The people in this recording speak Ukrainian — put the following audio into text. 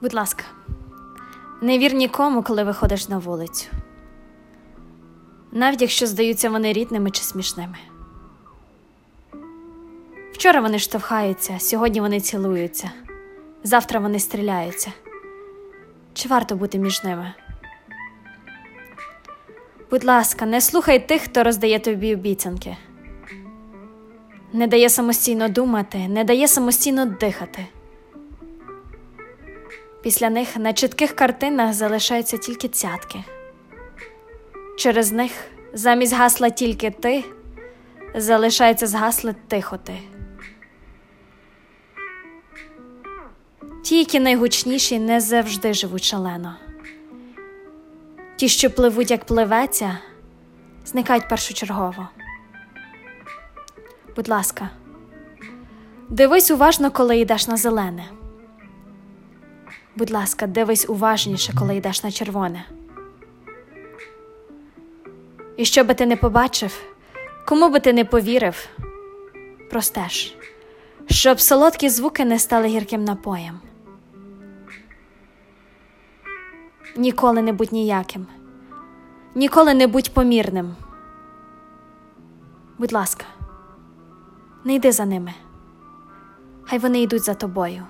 Будь ласка, не вір нікому, коли виходиш на вулицю. Навіть якщо здаються вони рідними чи смішними. Вчора вони штовхаються, сьогодні вони цілуються, завтра вони стріляються. Чи варто бути між ними? Будь ласка, не слухай тих, хто роздає тобі обіцянки, не дає самостійно думати, не дає самостійно дихати. Після них на чітких картинах залишаються тільки цятки. Через них замість гасла тільки ти, залишається згасле тихо ти. Ті, які найгучніші, не завжди живуть шалено. Ті, що пливуть, як пливеться, зникають першочергово. Будь ласка, дивись уважно, коли йдеш на зелене. Будь ласка, дивись уважніше, коли йдеш на червоне. І що би ти не побачив, кому би ти не повірив, простеж, щоб солодкі звуки не стали гірким напоєм. Ніколи не будь ніяким, ніколи не будь помірним. Будь ласка, не йди за ними, хай вони йдуть за тобою.